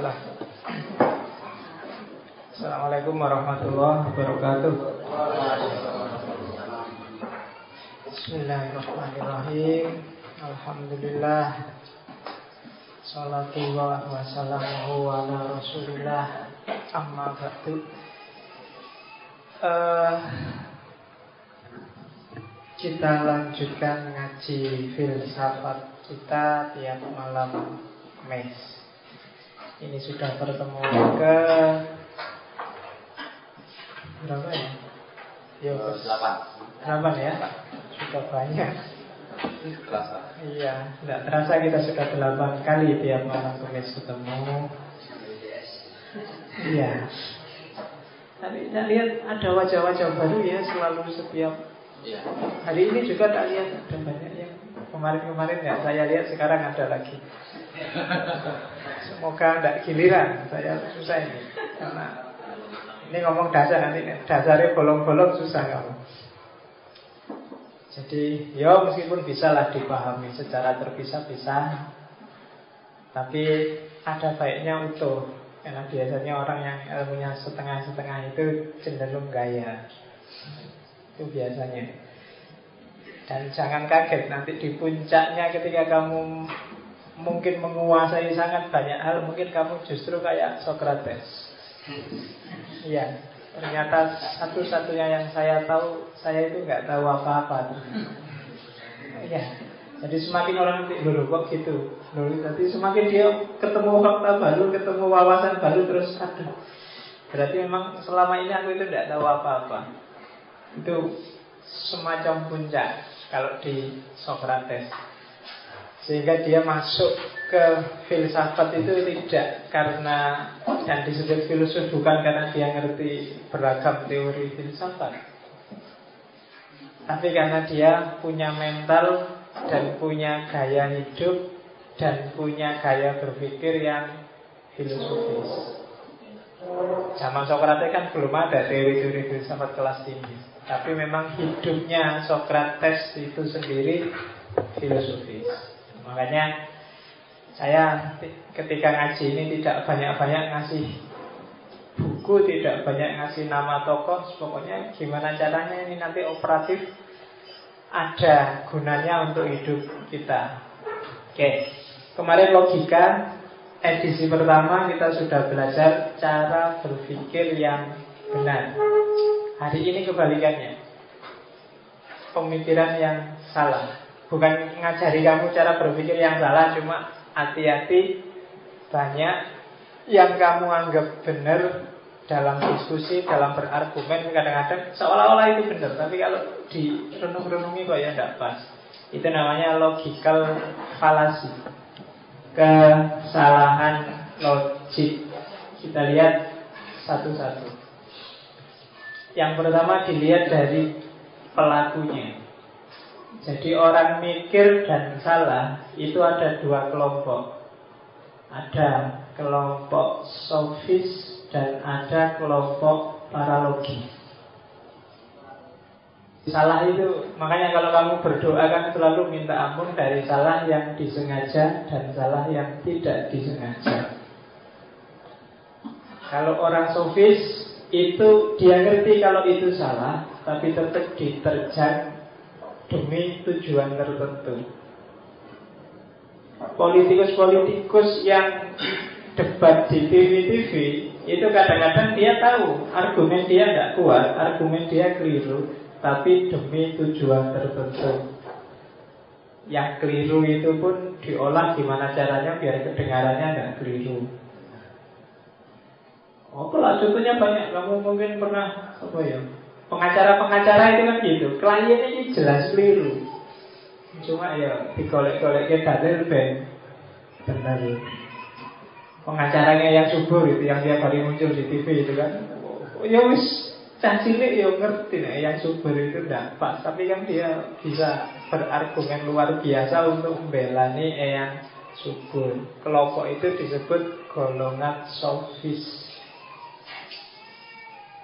Bismillah. Assalamualaikum warahmatullahi wabarakatuh. Bismillahirrahmanirrahim. Alhamdulillah. Salatu wa wassalamu ala rasulillah Amma ba'du uh, Kita lanjutkan ngaji filsafat kita tiap malam mes Ini sudah pertemuan ke Berapa ya? Yo, 8 8 ya? Sudah banyak Terasa. Iya, tidak terasa kita sudah delapan kali tiap malam kemis ketemu. Iya. Tapi saya lihat ada wajah-wajah baru ya selalu setiap Iya. hari ini juga tak lihat ada banyak yang kemarin-kemarin ya saya lihat sekarang ada lagi. Semoga tidak giliran saya susah ini. Karena ini ngomong dasar nanti dasarnya bolong-bolong susah kamu. Jadi ya meskipun bisa lah dipahami secara terpisah-pisah Tapi ada baiknya utuh. Karena biasanya orang yang ilmunya setengah-setengah itu cenderung gaya. Itu biasanya. Dan jangan kaget nanti di puncaknya ketika kamu mungkin menguasai sangat banyak hal Mungkin kamu justru kayak Socrates. Iya Ternyata satu-satunya yang saya tahu Saya itu nggak tahu apa-apa. Ya Jadi semakin orang nanti dulu gitu. Loh, Jadi semakin dia ketemu fakta baru Ketemu wawasan baru terus Aduh Berarti memang selama ini aku itu tidak tahu apa-apa. Itu semacam puncak Kalau di Socrates Sehingga dia masuk ke filsafat itu tidak karena dan disebut filsuf bukan karena dia ngerti beragam teori filsafat. Tapi karena dia punya mental dan punya gaya hidup dan punya gaya berpikir yang filosofis. Zaman Socrates kan belum ada teori-teori filsafat kelas tinggi. Tapi memang hidupnya Socrates itu sendiri filosofis makanya saya ketika ngaji ini tidak banyak-banyak ngasih buku, tidak banyak ngasih nama tokoh. Pokoknya gimana caranya ini nanti operatif ada gunanya untuk hidup kita. Oke, kemarin logika edisi pertama kita sudah belajar cara berpikir yang benar. Hari ini kebalikannya. Pemikiran yang salah. Bukan ngajari kamu cara berpikir yang salah, cuma hati-hati banyak yang kamu anggap benar dalam diskusi, dalam berargumen kadang-kadang seolah-olah itu benar, tapi kalau di renung-renungi kok ya tidak pas. Itu namanya logical fallacy. Kesalahan logik. Kita lihat satu-satu. Yang pertama dilihat dari pelakunya. Jadi orang mikir dan salah itu ada dua kelompok. Ada kelompok sofis dan ada kelompok paralogi. Salah itu, makanya kalau kamu berdoa kan selalu minta ampun dari salah yang disengaja dan salah yang tidak disengaja. Kalau orang sofis itu dia ngerti kalau itu salah, tapi tetap diterjang demi tujuan tertentu. Politikus-politikus yang debat di TV-TV itu kadang-kadang dia tahu argumen dia tidak kuat, argumen dia keliru, tapi demi tujuan tertentu. Yang keliru itu pun diolah gimana caranya biar kedengarannya tidak keliru. Oh, kalau contohnya banyak, kamu mungkin pernah apa ya? Pengacara-pengacara itu kan gitu. Kliennya ini jelas keliru. Cuma ya digolek-golek ke dalil ben. Benar Pengacaranya yang subur itu Yang tiap hari muncul di TV itu kan. Ya wis Cah cilik ya ngerti nih Yang subur itu tidak pas. Tapi kan dia bisa berargumen luar biasa Untuk membela nih yang subur. Kelompok itu disebut golongan sofis.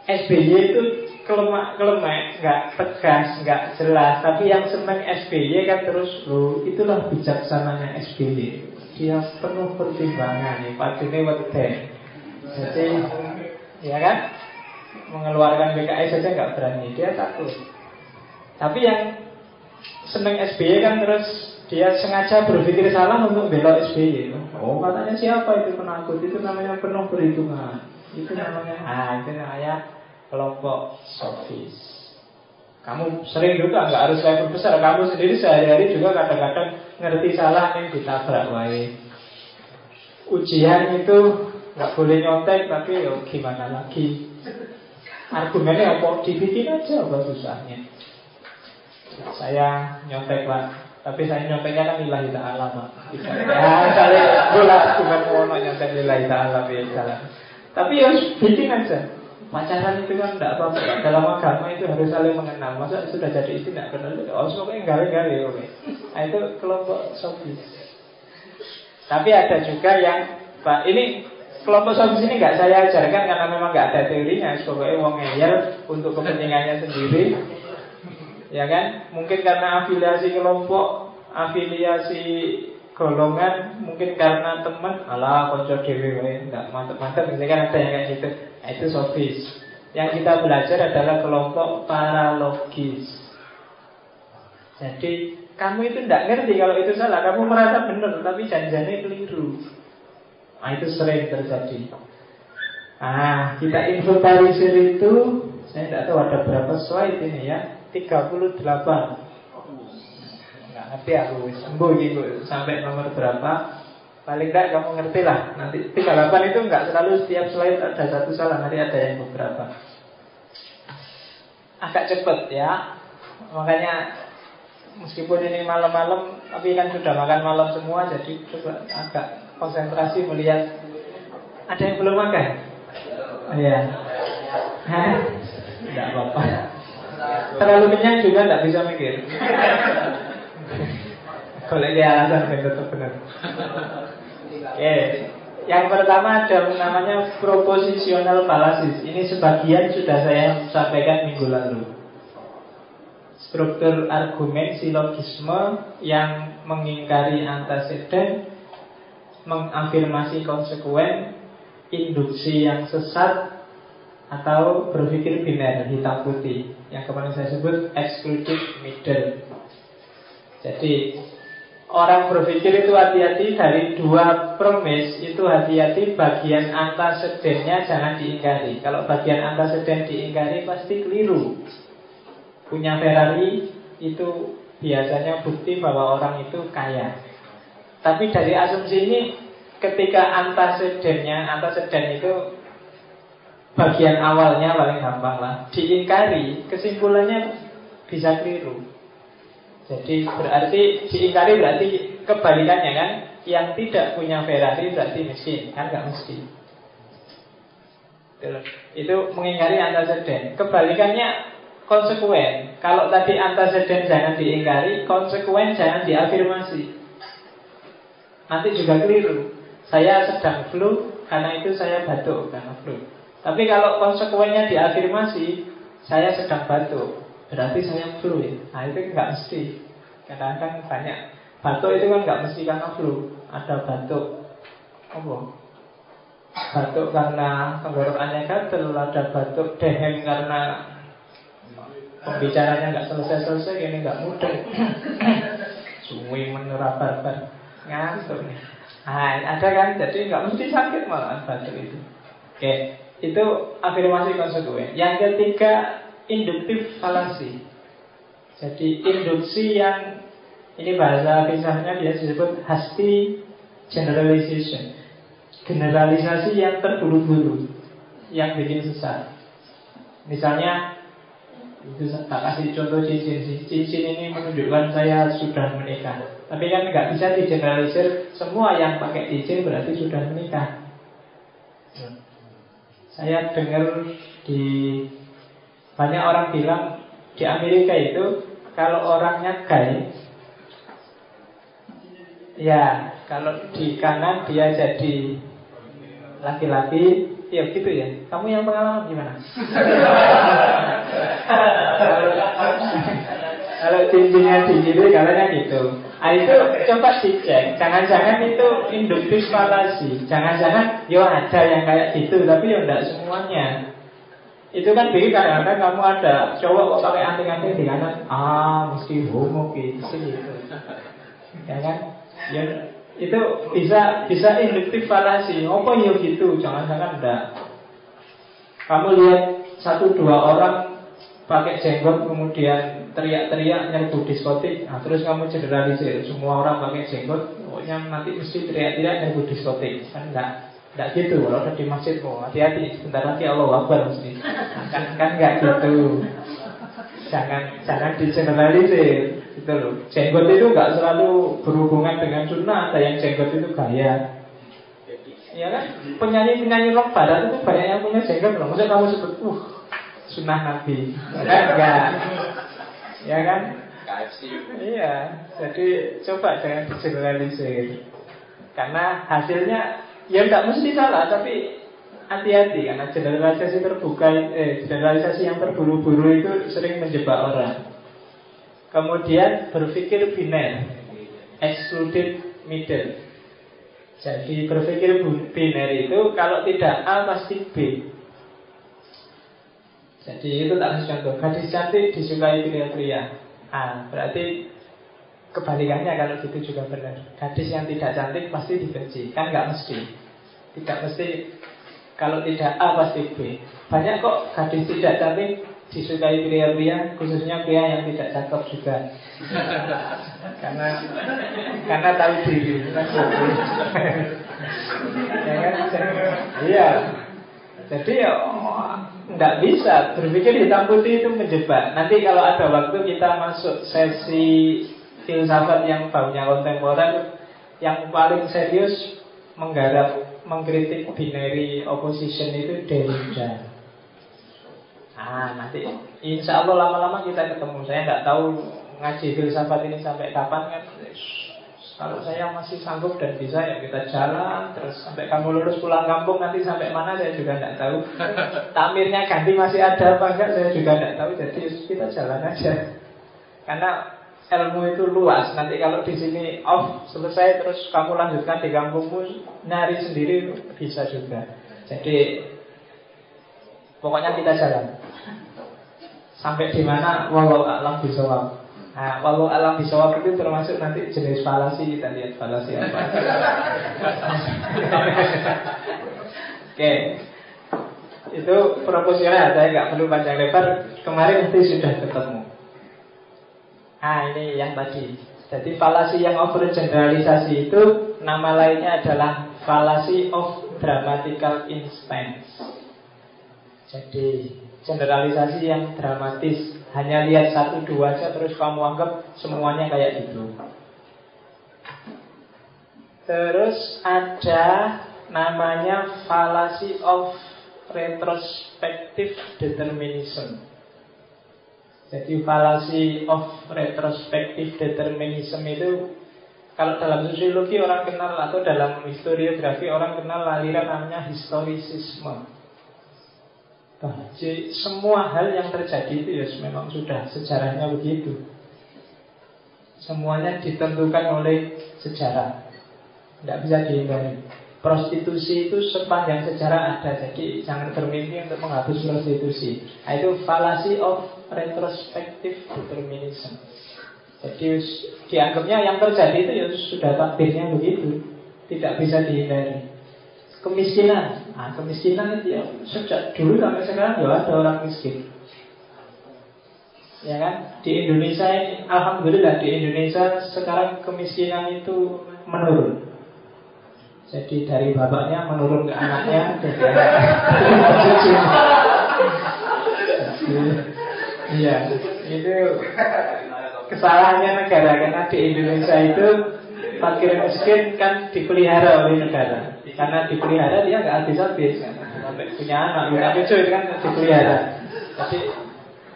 SBY itu kelemak kelemak, nggak tegas, nggak jelas. Tapi yang senang SBY kan terus lo itulah bijaksananya SBY. dia penuh pertimbangan nih ini weden jadi ya kan? Mengeluarkan BKS saja nggak berani dia takut. Tapi yang seneng SBY kan terus dia sengaja berpikir salah untuk belok SBY oh. Katanya siapa itu penakut? Itu namanya penuh perhitungan. Itu namanya ah itu namanya kelompok sofis. Kamu sering juga nggak harus level besar. Kamu sendiri sehari-hari juga kadang-kadang ngerti salah yang ditabrak wae. Ujian itu nggak boleh nyontek tapi ya gimana lagi? Argumennya apa? Dibikin aja apa susahnya? Saya nyontek pak. Tapi saya nyonteknya kan lillahi ta'ala pak. Ya saya bola argumen mau nyontek lillahi ta'ala biasa. Tapi ya bikin aja pacaran itu kan tidak apa-apa. Dalam agama itu harus saling mengenal. Masa sudah jadi istri tidak kenal oh pokoknya gali-gali oke. Nah itu kelompok sofis tapi ada juga yang Pak ini kelompok sofis ini nggak saya ajarkan karena memang nggak ada teorinya. Pokoknya wong ngeyel untuk kepentingannya sendiri. Ya kan? Mungkin karena afiliasi kelompok afiliasi golongan mungkin karena teman. Ala konco dewi nggak mantep-mantep. Ini kan ada yang kayak gitu itu sofis. Yang kita belajar adalah kelompok paralogis. Jadi kamu itu tidak ngerti kalau itu salah. Kamu merasa benar tapi janjinya keliru. Nah itu sering terjadi. Ah kita inventarisir itu saya tidak tahu ada berapa slide ini ya. 38 ngerti aku sembuh gitu. Sampai nomor berapa paling tidak kamu ngerti lah. Nanti 38 itu nggak selalu setiap slide ada satu salah nanti ada yang beberapa. Agak cepet ya. Makanya meskipun ini malam-malam tapi kan sudah makan malam semua jadi coba agak konsentrasi melihat. Ada yang belum makan? Iya. Tidak apa-apa. Terlalu kenyang juga tidak bisa mikir. Kalau ini alasan yang Oke, yang pertama ada namanya propositional fallacies. Ini sebagian sudah saya sampaikan minggu lalu. Struktur argumen silogisme yang mengingkari antecedent, mengafirmasi konsekuen, induksi yang sesat, atau berpikir biner hitam putih yang kemarin saya sebut excluded middle. Jadi Orang berpikir itu hati-hati dari dua premis Itu hati-hati bagian antasedennya jangan diingkari. Kalau bagian antaseden diingkari pasti keliru. Punya Ferrari itu biasanya bukti bahwa orang itu kaya. Tapi dari asumsi ini ketika antasedennya Antaseden itu bagian awalnya paling gampang lah. Diingkari kesimpulannya bisa keliru jadi berarti diingkari berarti kebalikannya kan? Yang tidak punya Ferrari berarti miskin Kan nggak mesti. Itu mengingkari antaseden Kebalikannya konsekuen. Kalau tadi antaseden jangan diingkari Konsekuen jangan diafirmasi. Nanti juga keliru. Saya sedang flu Karena itu saya batuk karena flu. Tapi kalau konsekuennya diafirmasi Saya sedang batuk Berarti saya flu ya. Nah itu nggak mesti Kadang-kadang banyak Batuk itu kan nggak mesti karena flu Ada batuk Apa? Batuk karena tenggorokannya gatel Ada batuk dehem karena Pembicaranya nggak selesai-selesai Ini nggak mudah Sungguh menerap barbar Ngantuk nih Nah, ada kan, jadi nggak mesti sakit malah batuk itu. Oke, itu afirmasi konsekuen. Yang ketiga, induktif falasi. Jadi induksi yang ini bahasa pisahnya dia disebut hasti generalization. Generalisasi yang terburu-buru yang bikin sesat. Misalnya itu tak kasih contoh cincin Cincin ini menunjukkan saya sudah menikah Tapi kan nggak bisa digeneralisir Semua yang pakai cincin berarti sudah menikah Saya dengar di Banyak orang bilang di Amerika itu kalau orangnya gay ya kalau di kanan dia jadi laki-laki ya gitu ya kamu yang pengalaman gimana Kalau cincinnya di kiri, kalanya gitu. Nah, itu coba dicek. Jangan-jangan itu induktif falasi. Jangan-jangan, yo ada yang kayak gitu, tapi yo enggak semuanya. Itu kan beda kadang-kadang kamu ada cowok kok pakai anting-anting di kanan, ah mesti homo gitu. Ya kan? Ya itu bisa bisa induktif falasi. Apa yo gitu? Jangan-jangan enggak. Kamu lihat satu dua orang pakai jenggot kemudian teriak-teriak nyerbu diskotik nah, Terus kamu generalisir Semua orang pakai jenggot Pokoknya nanti mesti teriak-teriak nyerbu diskotik Kan enggak Enggak gitu Kalau di masjid mau hati-hati. Sebentar lagi Allah Akbar mesti. Kan kan enggak gitu. Jangan jangan digeneralisir. Gitu loh. Jenggot itu enggak selalu berhubungan dengan sunnah. Ada yang jenggot itu gaya. Ya kan? Penyanyi-penyanyi rock barat itu banyak yang punya jenggot loh Maksudnya kamu sebut Uh sunnah Nabi. Kan enggak. Ya kan? Iya, jadi coba jangan digeneralisir. Karena hasilnya ya tidak mesti salah, tapi hati-hati karena generalisasi terbuka, eh, generalisasi yang terburu-buru itu sering menjebak orang. Kemudian berpikir biner, excluded middle. Jadi berpikir biner itu kalau tidak A pasti B. Jadi itu tak kasih contoh Gadis cantik disukai pria-pria Ah, berarti kebalikannya kalau gitu juga benar. Gadis yang tidak cantik pasti dibenci. Kan nggak mesti. Tidak mesti. Kalau tidak A pasti B. Banyak kok gadis tidak cantik disukai pria-pria Khususnya pria yang tidak cakep juga. Karena Karena tahu diri. Ya kan? Iya. Jadi ya tidak bisa. Berpikir hitam putih itu menjebak. Nanti kalau ada waktu kita masuk sesi filsafat yang baunya kontemporer, yang paling serius menggarap mengkritik binary opposition itu Derrida. Ah nanti insya Allah lama-lama kita ketemu. Saya nggak tahu ngaji filsafat ini sampai kapan kan. Kalau saya masih sanggup dan bisa ya kita jalan terus sampai kamu lulus pulang kampung nanti sampai mana saya juga tidak tahu. Tamirnya ganti masih ada apa enggak saya juga tidak tahu. Jadi kita jalan aja. Karena ilmu itu luas. Nanti kalau di sini off selesai terus kamu lanjutkan di kampungmu nyari sendiri bisa juga. Jadi pokoknya kita jalan. Sampai di mana walau alam bisawab. Nah, walau alam bisawab itu termasuk nanti jenis falasi kita lihat falasi apa. Oke, itu proporsional. Saya nggak perlu panjang lebar. Kemarin nanti sudah ketemu. Nah, ini yang tadi. Jadi falasi yang over generalisasi itu nama lainnya adalah falasi of dramatical instance. Jadi generalisasi yang dramatis hanya lihat satu dua saja terus kamu anggap semuanya kayak gitu. Terus ada namanya fallacy of retrospective determinism. Jadi fallacy of retrospective determinism itu kalau dalam sosiologi orang kenal atau dalam historiografi orang kenal aliran namanya historisisme. Jadi semua hal yang terjadi itu ya memang sudah sejarahnya begitu. Semuanya ditentukan oleh sejarah. Tidak bisa dihindari. Prostitusi itu sepanjang sejarah ada, jadi jangan bermimpi untuk menghapus prostitusi. Nah, itu fallacy of retrospective determinism. Jadi dianggapnya yang terjadi itu ya sudah takdirnya begitu, tidak bisa dihindari. Kemiskinan Nah kemiskinan itu ya Sejak dulu sampai sekarang ya ada orang miskin Ya kan Di Indonesia Alhamdulillah di Indonesia sekarang kemiskinan itu menurun Jadi dari bapaknya menurun ke anaknya Jadi Iya. Itu Kesalahannya negara Karena di Indonesia itu fakir miskin kan dipelihara oleh negara. Karena dipelihara dia nggak habis-habis kan? punya anak punya cucu itu kan dipelihara. Jadi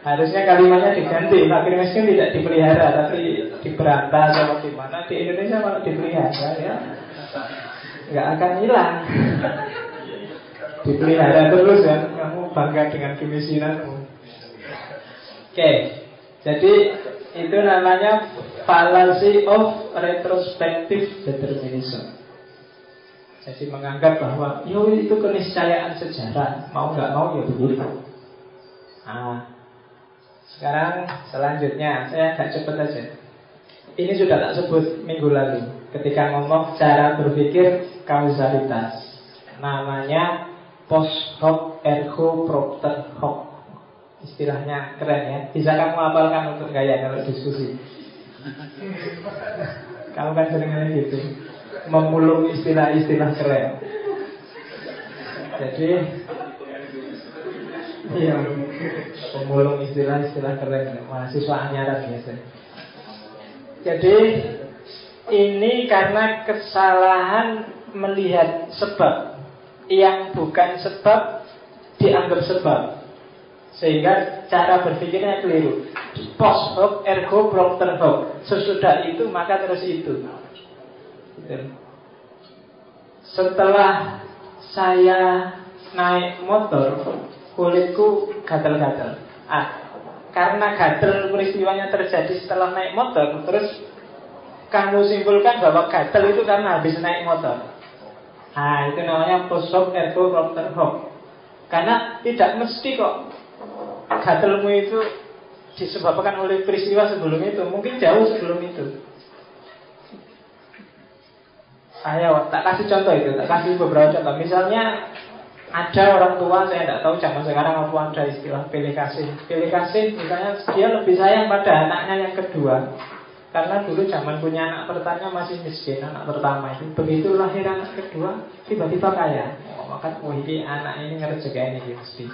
harusnya kalimatnya diganti. Fakir miskin tidak dipelihara tapi diberantas atau gimana. Di Indonesia malah dipelihara ya nggak akan hilang dipelihara terus kan kamu bangga dengan kemiskinanmu oke Jadi itu namanya fallacy of retrospective determinism. Jadi menganggap bahwa yo itu keniscayaan sejarah, mau nggak mau ya begitu. Nah, sekarang selanjutnya saya agak cepat aja. Ini sudah tak sebut minggu lalu ketika ngomong cara berpikir kausalitas. Namanya post hoc ergo propter hoc. Istilahnya keren ya. Bisa kamu hafalkan untuk gaya kalau diskusi. kamu kan sering gitu. Memulung istilah-istilah keren. Jadi Iya, pemulung istilah-istilah keren mahasiswa anyaran biasa. Jadi ini karena kesalahan melihat sebab yang bukan sebab dianggap sebab. Sehingga cara berpikirnya keliru. Post hoc ergo propter hoc. Sesudah itu maka terus itu. Gitu. Setelah saya naik motor, kulitku gatal-gatal. Ah, karena gatal peristiwanya terjadi setelah naik motor, terus kamu simpulkan bahwa gatal itu karena habis naik motor. Nah, itu namanya post hoc ergo propter hoc. Karena tidak mesti kok Gatalmu itu disebabkan oleh peristiwa sebelum itu. Mungkin jauh sebelum itu. Ayo, tak kasih contoh itu Tak kasih beberapa contoh. Misalnya ada orang tua, saya tidak tahu zaman sekarang apa ada istilah pilih kasih. Pilih kasih misalnya dia lebih sayang pada anaknya yang kedua karena dulu zaman punya anak pertama masih miskin Anak pertama itu. Begitu lahir anak kedua Tiba-tiba kaya. Oh, Maka oh ini anak ini ngerjain ini mesti.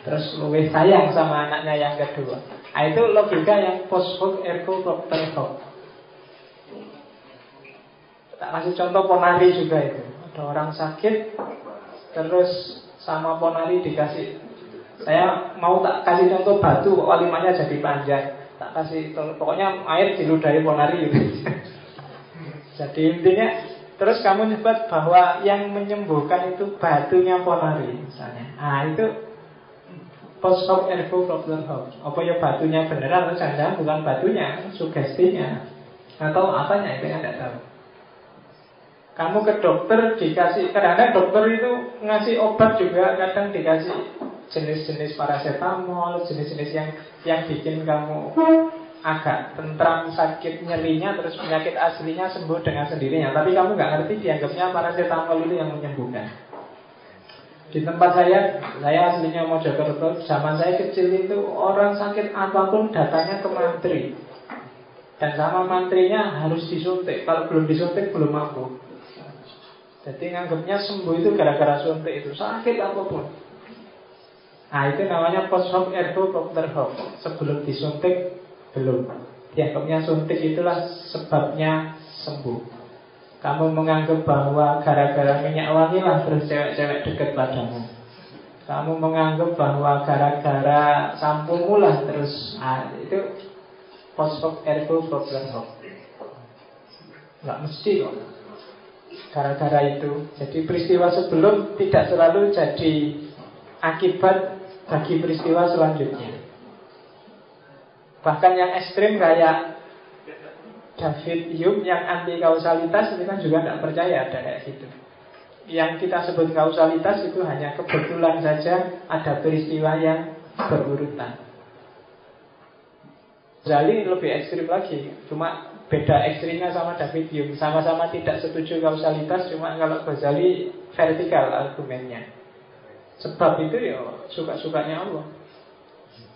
Terus lebih sayang sama anaknya yang kedua. Nah, Itu logika yang post hoc ergo propter hoc. Tak kasih contoh ponari juga itu. Ada orang sakit Terus sama ponari dikasih. Saya mau tak kasih contoh batu Walimanya jadi panjang kasih pokoknya air diludahi ponari gitu. Jadi intinya terus kamu nyebut bahwa yang menyembuhkan itu batunya ponari misalnya. Ah itu post hoc ergo propter hoc. Apa ya batunya beneran atau jangan bukan batunya, sugestinya atau apanya itu yang tidak tahu. Kamu ke dokter dikasih kadang-kadang dokter itu ngasih obat juga kadang dikasih jenis-jenis paracetamol, jenis-jenis yang yang bikin kamu agak tentram sakit nyerinya terus penyakit aslinya sembuh dengan sendirinya. Tapi kamu nggak ngerti dianggapnya paracetamol itu yang menyembuhkan. Di tempat saya saya aslinya mau Mojokerto zaman saya kecil itu orang sakit apa pun datanya ke mantri. Dan sama mantrinya harus disuntik. Kalau belum disuntik belum mampu. Jadi nganggapnya sembuh itu gara-gara suntik itu. Sakit apa pun Nah itu namanya post hoc ergo propter hoc. Sebelum disuntik belum. Dianggapnya suntik itulah sebabnya sembuh. Kamu menganggap bahwa gara-gara minyak wangi lah terus cewek-cewek dekat padamu. Kamu menganggap bahwa gara-gara sampumu lah terus nah, Itu post hoc ergo propter hoc. Gak mesti kok. Gara-gara itu. Jadi peristiwa sebelum tidak selalu jadi akibat bagi peristiwa selanjutnya. Bahkan yang ekstrim kayak David Hume yang anti kausalitas itu kan juga tidak percaya ada kayak gitu. Yang kita sebut kausalitas itu hanya kebetulan saja ada peristiwa yang berurutan. Zali lebih ekstrim lagi, cuma beda ekstrimnya sama David Hume. Sama-sama tidak setuju kausalitas, cuma kalau Ghazali vertikal argumennya. Sebab itu ya suka-sukanya Allah.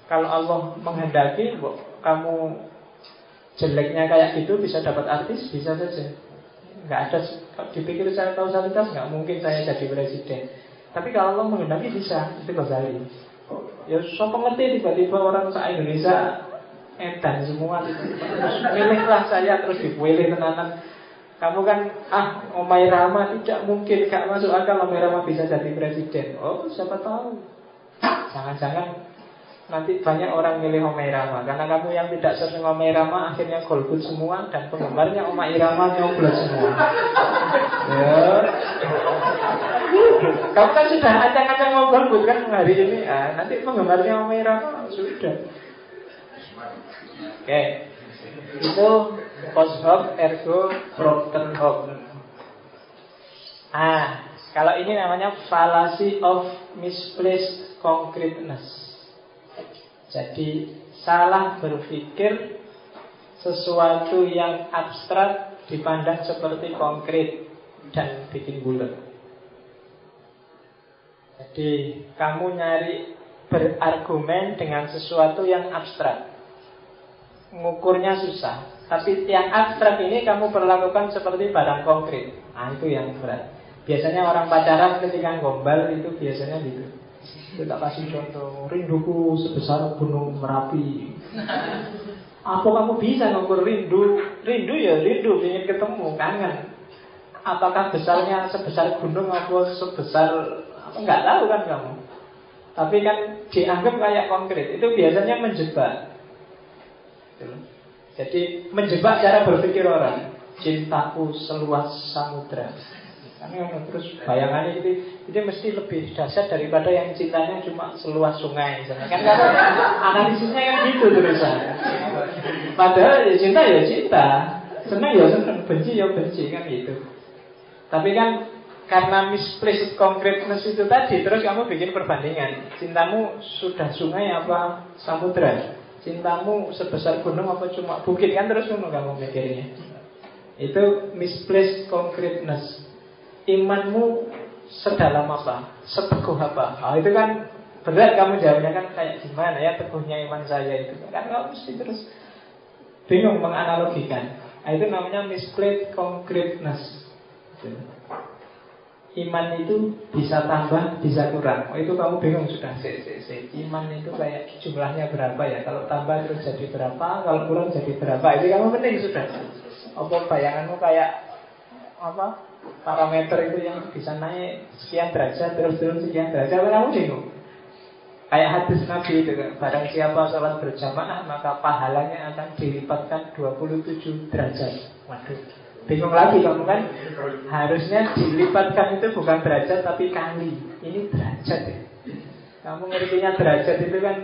Kalau Allah menghendaki, kamu jeleknya kayak gitu bisa dapat artis, bisa saja. Nggak ada dipikir saya kausalitas, nggak mungkin saya jadi presiden. Tapi kalau Allah menghendaki bisa, itu kembali. Ya, so pengerti tiba-tiba orang se Indonesia edan semua milihlah saya terus dipilih tenanan kamu kan ah Omai Rama tidak mungkin gak masuk akal Omai Rama bisa jadi presiden. Oh siapa tahu. Jangan-jangan nanti banyak orang milih Omai Rama karena kamu yang tidak senang Omai Rama akhirnya golput semua dan penggemarnya Omai Rama nyoblos semua. ya. Kamu kan sudah acang-acang mau golput kan hari ini. Ah, nanti penggemarnya Omai Rama sudah. Oke, itu post hoc ergo propter hoc. Ah, kalau ini namanya fallacy of misplaced concreteness. Jadi salah berpikir sesuatu yang abstrak dipandang seperti konkret dan bikin bulat. Jadi kamu nyari berargumen dengan sesuatu yang abstrak. Ngukurnya susah. Tapi yang abstrak ini kamu perlakukan seperti barang konkret. Nah itu yang berat. Biasanya orang pacaran ketika gombal itu biasanya gitu. Kita kasih contoh, rinduku sebesar gunung Merapi. Apa kamu bisa ngukur rindu? Rindu ya rindu, ingin ketemu, kangen. Apakah besarnya sebesar gunung atau sebesar apa nggak tahu kan kamu. Tapi kan dianggap kayak konkret. Itu biasanya menjebak. Jadi menjebak cara berpikir orang. Cintaku seluas samudra. Karena terus bayangannya itu itu mesti lebih dahsyat daripada yang cintanya cuma seluas sungai misalnya. Kan kalau analisisnya kan gitu terusan. Padahal ya cinta ya cinta, senang ya senang, benci ya benci kan gitu. Tapi kan karena misplaced concreteness itu tadi terus kamu bikin perbandingan cintamu sudah sungai apa samudra cintamu sebesar gunung apa cuma bukit? Kan terus kamu mikirnya. Itu misplaced concreteness. Imanmu sedalam apa? Seteguh apa? Oh, itu kan berat kamu jawabnya kan kayak gimana ya teguhnya iman saya itu. Kan kamu mesti terus bingung menganalogikan. Nah, itu namanya misplaced concreteness iman itu bisa tambah bisa kurang. Oh, itu kamu bingung sudah. Si, si, si. iman itu kayak jumlahnya berapa ya? Kalau tambah terus jadi berapa? Kalau kurang jadi berapa? Itu kamu penting sudah. Apa bayanganmu kayak apa parameter itu yang bisa naik sekian derajat terus turun sekian derajat? Kamu bingung? Kayak hadis Nabi itu barang siapa sholat berjamaah maka pahalanya akan dilipatkan 27 derajat. Waduh bingung lagi kamu kan? Harusnya dilipatkan itu bukan derajat tapi kali. Ini derajat ya. Kamu ngertinya derajat itu kan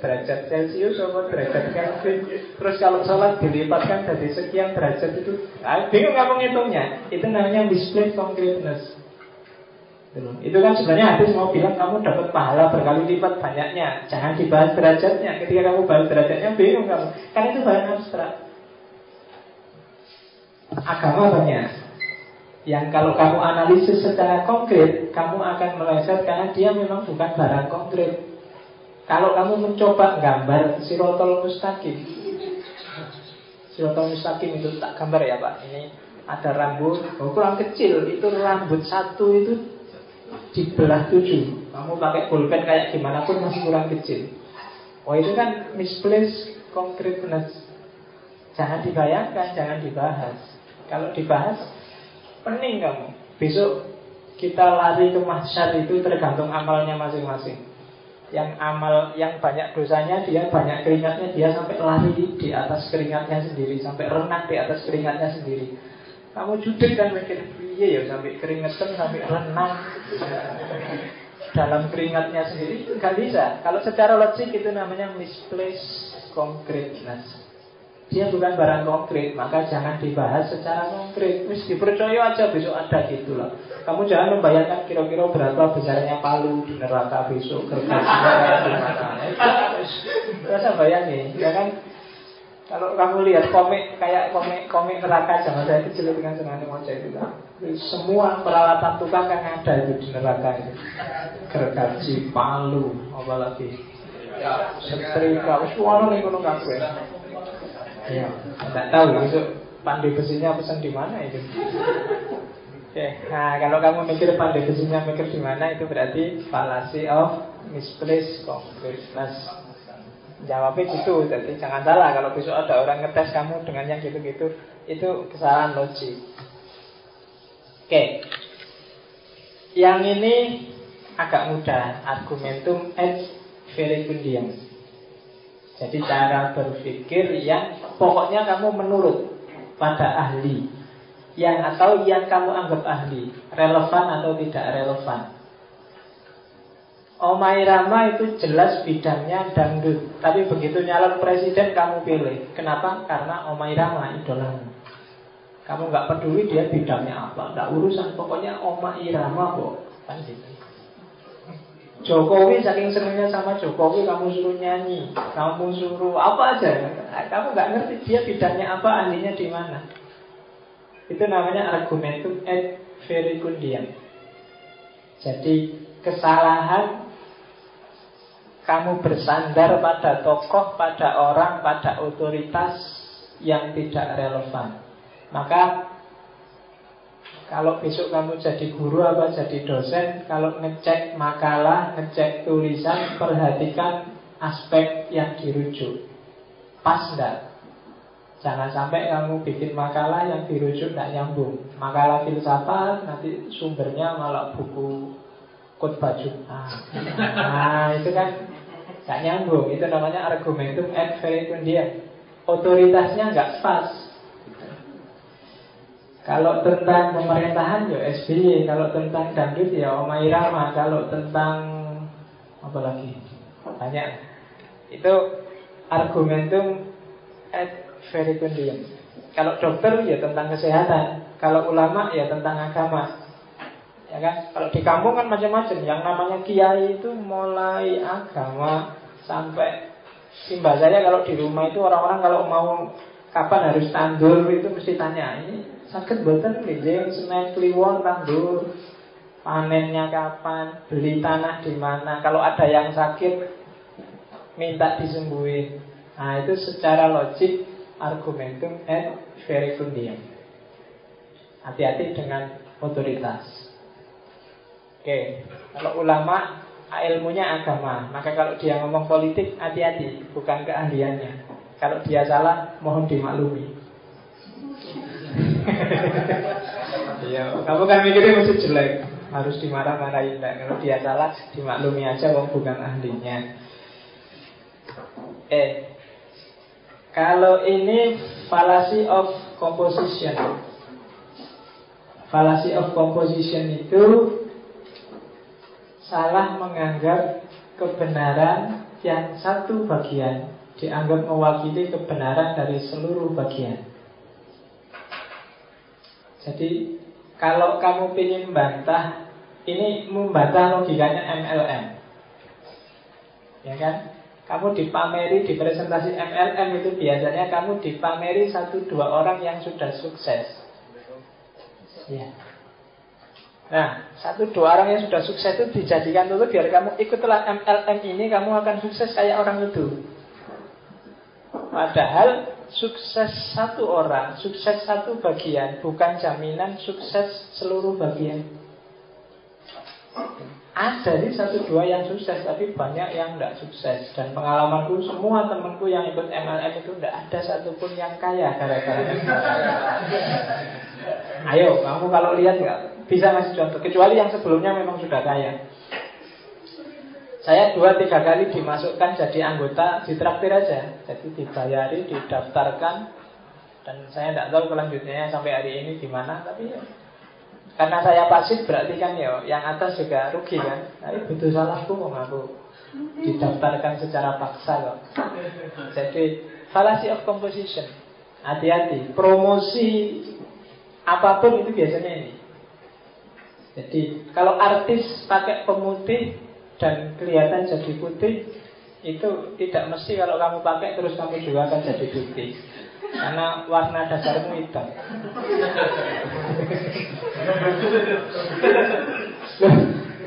derajat Celcius atau derajat Kelvin? Terus kalau sholat dilipatkan dari sekian derajat itu ah, Bingung kamu ngitungnya. Itu namanya display concreteness itu kan sebenarnya hadis mau bilang kamu dapat pahala berkali lipat banyaknya. Jangan dibahas derajatnya. Ketika kamu bahas derajatnya bingung kamu. Kan itu barang abstrak Agama banyak. Yang kalau kamu analisis secara konkret Kamu akan meleset karena dia memang bukan barang konkret. Kalau kamu mencoba gambar sirotol mustaqim. Sirotol mustaqim itu tak gambar ya Pak? Ini ada rambut, oh, kurang kecil. Itu rambut satu itu dibelah tujuh. Kamu pakai pulpen kayak gimana pun masih kurang kecil. Oh itu kan misplaced concreteness. Jangan dibayangkan, jangan dibahas Kalau dibahas, pening kamu. Besok kita lari ke mahsyar itu tergantung amalnya masing-masing. Yang amal yang banyak dosanya dia banyak keringatnya dia sampai lari di atas keringatnya sendiri. Sampai renang di atas keringatnya sendiri. Kamu judek kan mikir iya ya sampai keringetan sampai renang. Dalam keringatnya sendiri nggak bisa. Kalau secara logik itu namanya misplaced concreteness dia bukan barang konkret, maka jangan dibahas secara konkret. Terus dipercaya aja besok ada gitu loh. Kamu jangan membayangkan kira-kira berapa besarnya palu di neraka besok gimana. Rasa bayangin, ya kan? Kalau kamu lihat komik kayak komik komik neraka jangan saya kecil dengan senang moja itu kan. Semua peralatan tukang kan ada itu di neraka itu. Gergaji, palu, apalagi. Setrika, semua nih gunung kabeh. Ya, tidak tahu itu pandai besinya pesan di mana itu. Oke, nah kalau kamu mikir pandai besinya mikir di mana itu berarti fallacy of misplaced concreteness. Jawabnya gitu, jadi jangan salah kalau besok ada orang ngetes kamu dengan yang gitu-gitu, itu kesalahan logik. Oke, yang ini agak mudah, argumentum et verecundiam. Jadi cara berpikir yang pokoknya kamu menurut pada ahli. Yang atau yang kamu anggap ahli. Relevan atau tidak relevan. Omai Rama itu jelas bidangnya dangdut. Tapi begitu nyalon presiden kamu pilih. Kenapa? Karena Omai Rama idolamu. Kamu nggak peduli dia bidangnya apa. Nggak urusan, pokoknya Omai Rama kok. Kan gitu Jokowi saking senengnya sama Jokowi kamu suruh nyanyi, kamu suruh apa aja, kamu nggak ngerti dia bidangnya apa, ahlinya di mana. Itu namanya argumentum et verecundiam. Jadi kesalahan kamu bersandar pada tokoh, pada orang, pada otoritas yang tidak relevan. Maka kalau besok kamu jadi guru apa jadi dosen, kalau ngecek makalah, ngecek tulisan, perhatikan aspek yang dirujuk. Pas enggak? Jangan sampai kamu bikin makalah yang dirujuk tidak nyambung. Makalah filsafat nanti sumbernya malah buku khotbah Jumat. Nah, itu kan nggak nyambung. Itu namanya argumentum et verecundiam. Otoritasnya nggak pas. Kalau tentang pemerintahan ya SBY, kalau tentang dangdut ya Oma Irama, kalau tentang apa lagi? Banyak. Itu argumentum et verecundium. Kalau dokter ya tentang kesehatan, kalau ulama ya tentang agama. Ya kan? Kalau di kampung kan macam-macam. Yang namanya kiai itu mulai agama sampai simbah saya kalau di rumah itu orang-orang kalau mau kapan harus tandur itu mesti tanya ini Sakit boten nggih semen kliwon tandur. Panennya kapan? Beli tanah di mana? Kalau ada yang sakit minta disembuhin. Nah, itu secara logik argumentum et verecundiam. Hati-hati dengan otoritas. Oke, kalau ulama ilmunya agama, maka kalau dia ngomong politik hati-hati, bukan keahliannya. Kalau dia salah, mohon dimaklumi. Iya, kamu kan mikirnya mesti jelek, harus dimarah-marahin. Nah, kalau dia salah, dimaklumi aja, wong bukan ahlinya. Eh, kalau ini fallacy of composition. Fallacy of composition itu salah menganggap kebenaran yang satu bagian dianggap mewakili kebenaran dari seluruh bagian. Jadi kalau kamu ingin membantah ini membantah logikanya MLM. Ya kan? Kamu dipameri di presentasi MLM itu biasanya kamu dipameri satu dua orang yang sudah sukses. Ya. Nah, satu dua orang yang sudah sukses itu dijadikan dulu biar kamu ikutlah MLM ini, kamu akan sukses kayak orang itu. Padahal sukses satu orang, sukses satu bagian, bukan jaminan sukses seluruh bagian. Ada nih satu dua yang sukses, tapi banyak yang tidak sukses. Dan pengalamanku semua temanku yang ikut MLM itu tidak ada satupun yang kaya gara-gara Ayo, kamu kalau lihat nggak bisa ngasih contoh. Kecuali yang sebelumnya memang sudah kaya. Saya dua tiga kali dimasukkan jadi anggota di traktir aja. Jadi dibayari, didaftarkan. Dan saya tidak tahu kelanjutannya sampai hari ini gimana Tapi ya Karena saya pasif berarti kan ya Yang atas juga rugi kan. Tapi betul salahku mau ngaku Didaftarkan secara paksa kok. Jadi fallacy of composition. Hati-hati. Promosi apa pun itu biasanya ini. Jadi kalau artis pakai pemutih dan kelihatan jadi putih itu tidak mesti kalau kamu pakai terus kamu juga akan jadi putih karena warna dasarmu hitam.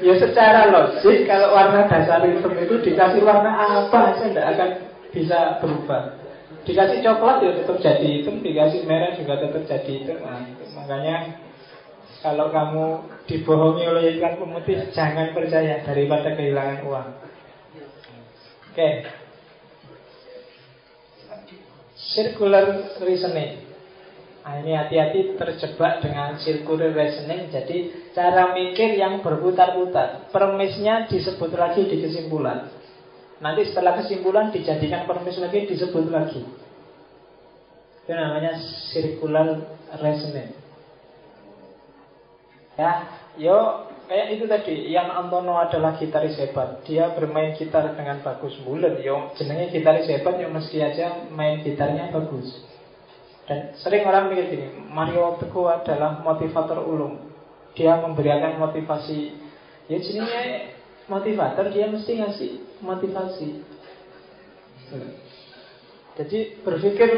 ya secara logik kalau warna dasar hitam itu dikasih warna apa saja tidak akan bisa berubah. Dikasih coklat ya tetap jadi hitam, dikasih merah juga tetap jadi hitam. Nah, makanya kalau kamu dibohongi oleh iklan pemutih Jangan percaya daripada kehilangan uang. Oke. Okay. Circular reasoning. Nah, ini hati-hati terjebak dengan circular reasoning. Jadi cara mikir yang berputar-putar. Permisnya disebut lagi di kesimpulan. Nanti setelah kesimpulan dijadikan permis lagi disebut lagi. Itu namanya circular reasoning Ya, yo kayak itu tadi. Yang Antono adalah gitaris hebat. Dia bermain gitar dengan bagus bulat yo. Jenenge gitaris hebat yo mesti aja main gitarnya bagus. Dan sering orang mikir gini Mario Teguh adalah motivator ulung. Dia memberikan motivasi. Ya jenenge motivator dia mesti ngasih motivasi. Jadi berpikir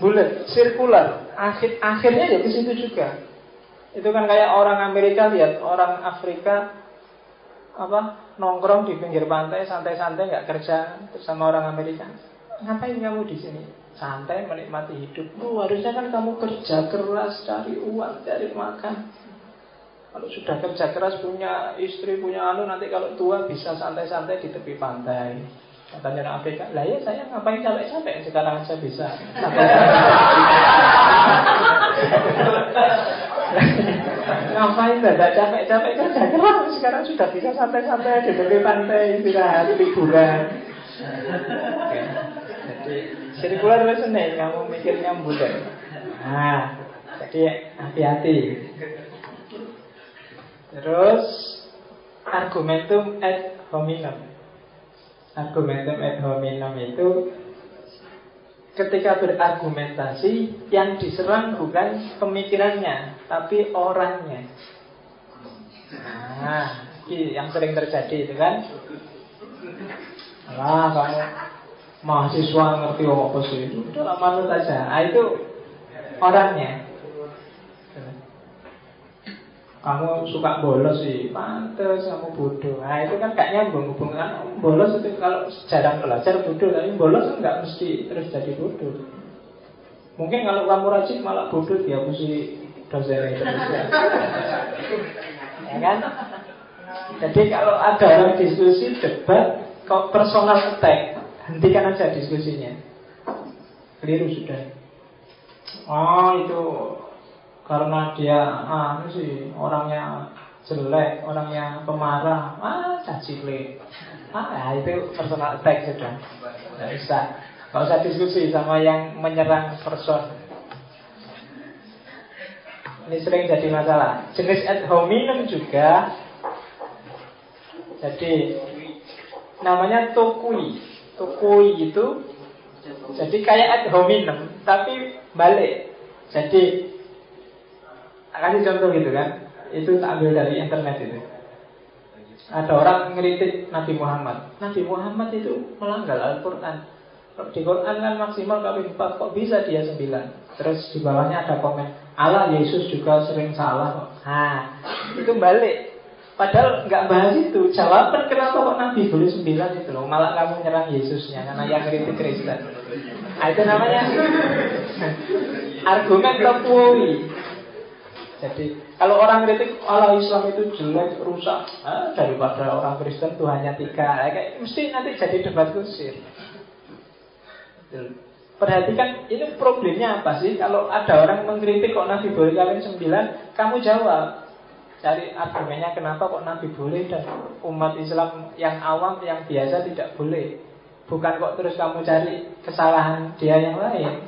bulat sirkular. Akhir akhirnya ya ke situ juga itu kan kayak orang Amerika lihat orang Afrika apa nongkrong di pinggir pantai santai-santai nggak kerja bersama orang Amerika. Ngapain kamu di sini? Santai menikmati hidup. Lu harusnya kan kamu kerja keras cari uang, cari makan. Kalau sudah kerja keras punya istri, punya anu nanti kalau tua bisa santai-santai di tepi pantai. Katanya orang Afrika, lah ya saya ngapain capek-capek sekarang saya bisa. Ngapain tidak capek-capek kerja keras Sekarang sudah bisa santai-santai di tepi pantai istirahat liburan. Jadi sirkular reasoning kamu mikirnya mudah. Nah, jadi hati-hati. Terus argumentum ad hominem. Argumentum ad hominem itu ketika berargumentasi yang diserang bukan pemikirannya tapi orangnya. Nah, yang sering terjadi itu kan. Lah kamu mahasiswa ngerti apa sih? Udah manut saja. Nah, itu orangnya. Kamu suka bolos sih, pantes kamu bodoh. Nah itu kan kayaknya nyambung hubungan bolos itu kalau jarang belajar bodoh, tapi bolos enggak mesti terus jadi bodoh. Mungkin kalau kamu rajin malah bodoh dia mesti dosen itu ya kan? Jadi kalau ada orang diskusi debat kok personal attack, hentikan aja diskusinya. Keliru sudah. Oh itu karena dia ah sih orangnya jelek, orangnya pemarah, ah cacile. Ah ya, itu personal attack sudah. Tidak bisa. Gak usah diskusi sama yang menyerang person. Ini sering jadi masalah. Jenis ad hominem juga. Jadi namanya tokui. Tokui itu jadi kayak ad hominem, tapi balik. Jadi Kasih contoh gitu kan Itu tak ambil dari internet itu Ada orang ngeritik Nabi Muhammad Nabi Muhammad itu melanggar Al-Quran Di Quran kan maksimal kali 4 Kok bisa dia 9 Terus di bawahnya ada komen Allah Yesus juga sering salah kok. Nah itu balik. Padahal nggak bahas itu. Jawaban kenapa kok Nabi boleh 9 itu loh? Malah kamu nyerang Yesusnya Karena yang ngeritik Kristen. Nah itu namanya Argumen kepui jadi kalau orang kritik Allah Islam itu jelek, rusak. Ah, daripada orang Kristen Tuhannya tiga, ya, kayak mesti nanti jadi debat kusir. Perhatikan ini problemnya apa sih? Kalau ada orang mengkritik kok Nabi boleh kawin sembilan, kamu jawab. Cari argumennya kenapa kok Nabi boleh dan umat Islam yang awam, yang biasa tidak boleh. Bukan kok terus kamu cari kesalahan dia yang lain.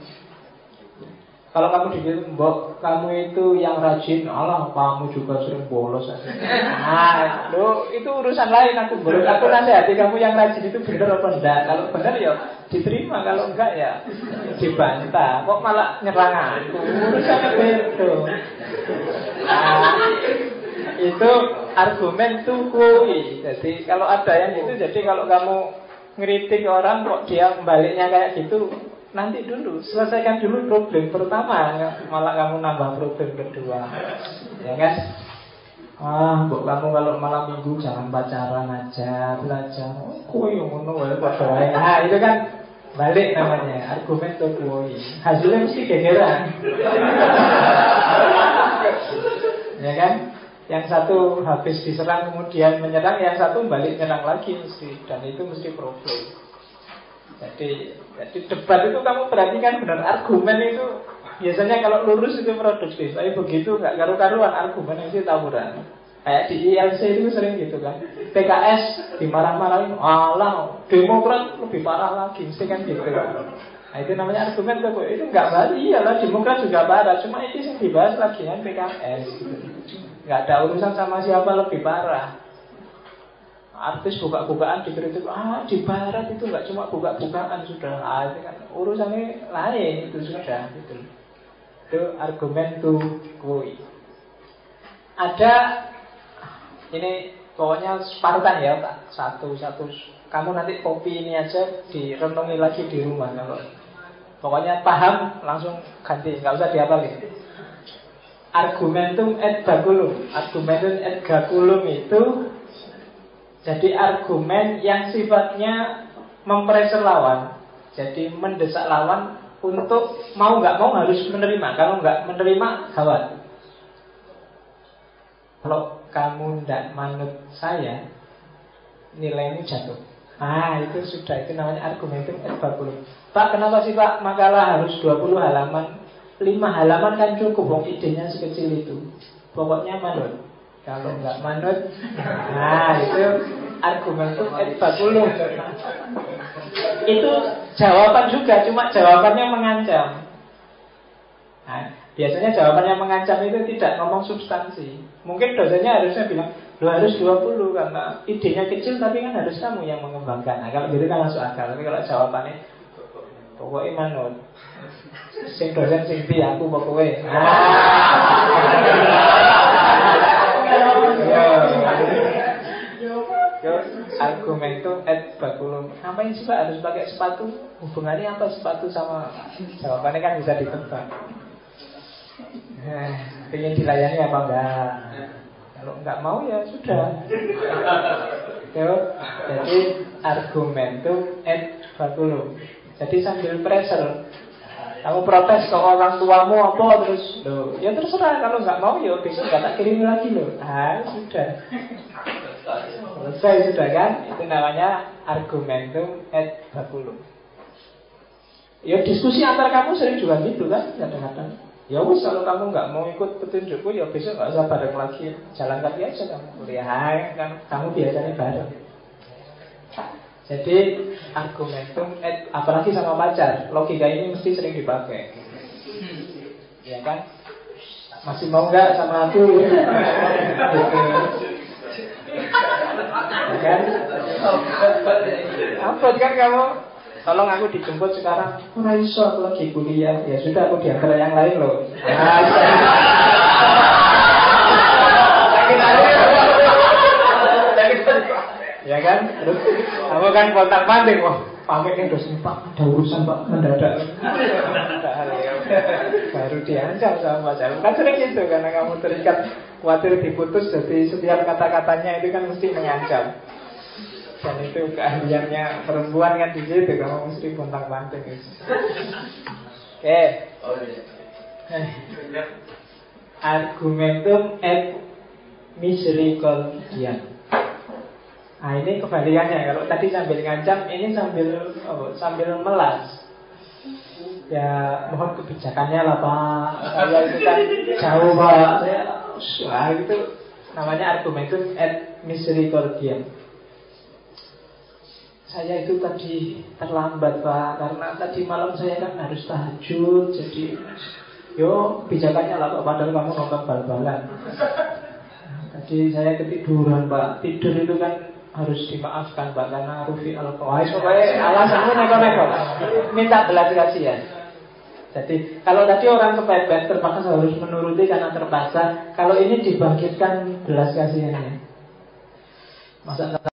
Kalau kamu dibilang, mbok kamu itu yang rajin, Allah kamu juga sering bolos. Nah, lo itu urusan lain aku bolos. Aku nanti hati kamu yang rajin itu benar apa enggak? Kalau benar ya diterima, kalau enggak ya dibantah. Kok malah nyerang aku? Urusannya itu. Nah, itu argumen tuh kui. Jadi kalau ada yang itu, jadi kalau kamu ngeritik orang kok dia baliknya kayak gitu, Nanti dulu, selesaikan dulu problem pertama Malah kamu nambah problem kedua Ya kan? Ah, bu kamu kalau malam minggu jangan pacaran aja, belajar. Oh, yang ngono wae Nah, itu kan balik namanya argumen kue. Hasilnya mesti gegeran. ya kan? Yang satu habis diserang kemudian menyerang, yang satu balik menyerang lagi mesti dan itu mesti problem. Jadi, jadi debat itu kamu perhatikan benar argumen itu biasanya kalau lurus itu produktif, tapi begitu nggak karu-karuan argumen itu tawuran. Kayak di ILC itu sering gitu kan. PKS dimarah-marahin, Allah, Demokrat lebih parah lagi, mesti kan gitu kan. Nah itu namanya argumen tuh, itu nggak balik, iyalah Demokrat juga parah, cuma itu yang dibahas lagi kan PKS. Nggak ada urusan sama siapa lebih parah. Artis buka-bukaan dikritik, ah di barat itu nggak cuma buka-bukaan sudah, ah, itu kan urusannya lain itu sudah gitu. Itu argumen tuh kui. Ada ini pokoknya Spartan ya Pak. Satu satu. Kamu nanti kopi ini aja direnungi lagi di rumah kalau pokoknya paham langsung ganti, nggak usah diapalin. Argumentum et baculum. Argumentum et baculum itu jadi argumen yang sifatnya mempreser lawan. Jadi mendesak lawan untuk mau nggak mau harus menerima. Kalau nggak menerima, gawat. Kalau kamu tidak manut saya, nilaimu jatuh. Ah, itu sudah, itu namanya argumentum baculum. Pak, kenapa sih Pak makalah harus 20 halaman? 5 halaman kan cukup, wong idenya sekecil itu. Pokoknya manut. Kalau nggak manut, nah itu argumentum et baculum. Itu jawaban juga, cuma jawabannya mengancam. Nah, biasanya jawabannya mengancam itu tidak ngomong substansi. Mungkin dosennya harusnya bilang, lo harus 20 karena idenya kecil tapi kan harus kamu yang mengembangkan. Nah, kalau gitu kan masuk akal. Tapi kalau jawabannya pokoknya manut. Sing dosen sing aku pokoknya. Yo, argumen itu et bakulum. Ngapain sih pak harus pakai sepatu? Hubungannya apa sepatu sama jawabannya kan bisa ditebak. Eh, ingin dilayani apa enggak? Kalau enggak mau ya sudah. Jadi argumen itu et bakulum. Jadi sambil pressure kamu protes ke orang tuamu apa terus lo ya terserah kalau nggak mau ya besok nggak tak kirim lagi loh ah sudah selesai sudah kan itu namanya argumentum et baculum ya diskusi antar kamu sering juga gitu kan kadang-kadang ya wis kalau kamu nggak mau ikut petunjukku ya besok nggak usah bareng lagi jalan kaki aja kamu kuliah kan kamu biasanya bareng jadi argumentum, eh, apalagi sama pacar, logika ini mesti sering dipakai. Ya kan? Masih mau nggak sama aku? gitu. Kan? Kan kamu? Tolong aku dijemput sekarang. Oh, iso aku lagi kuliah. Ya sudah aku diantar yang lain loh. Ya kan? Terus kamu kan kontak panting, wah pamit nih dosen pak, ada urusan pak mendadak. Padahal ya baru diancam sama pacar. Kan sering itu karena kamu terikat khawatir diputus, jadi setiap kata-katanya itu kan mesti mengancam. Dan itu keahliannya perempuan kan di situ, kamu mesti kontak panting. Oke. Argumentum et misericordiam. Nah ini kebalikannya. Kalau tadi sambil ngancam Ini sambil oh, sambil melas. Ya mohon kebijakannya lah Pak. Saya itu kan jauh Pak. Saya Wah itu namanya argumentum et misericordiam. Saya itu tadi terlambat Pak. Karena tadi malam saya kan harus tahajud Jadi Yo kebijakannya lah Pak. Padahal kamu nonton bal-balan. Tadi saya ketiduran Pak. Tidur itu kan harus dimaafkan Mbak karena Rufi al Qawais pokoknya alasannya neko-neko. Minta belas kasihan. Jadi kalau tadi orang kepepet terpaksa harus menuruti karena terpaksa. Kalau ini dibangkitkan belas kasihannya masa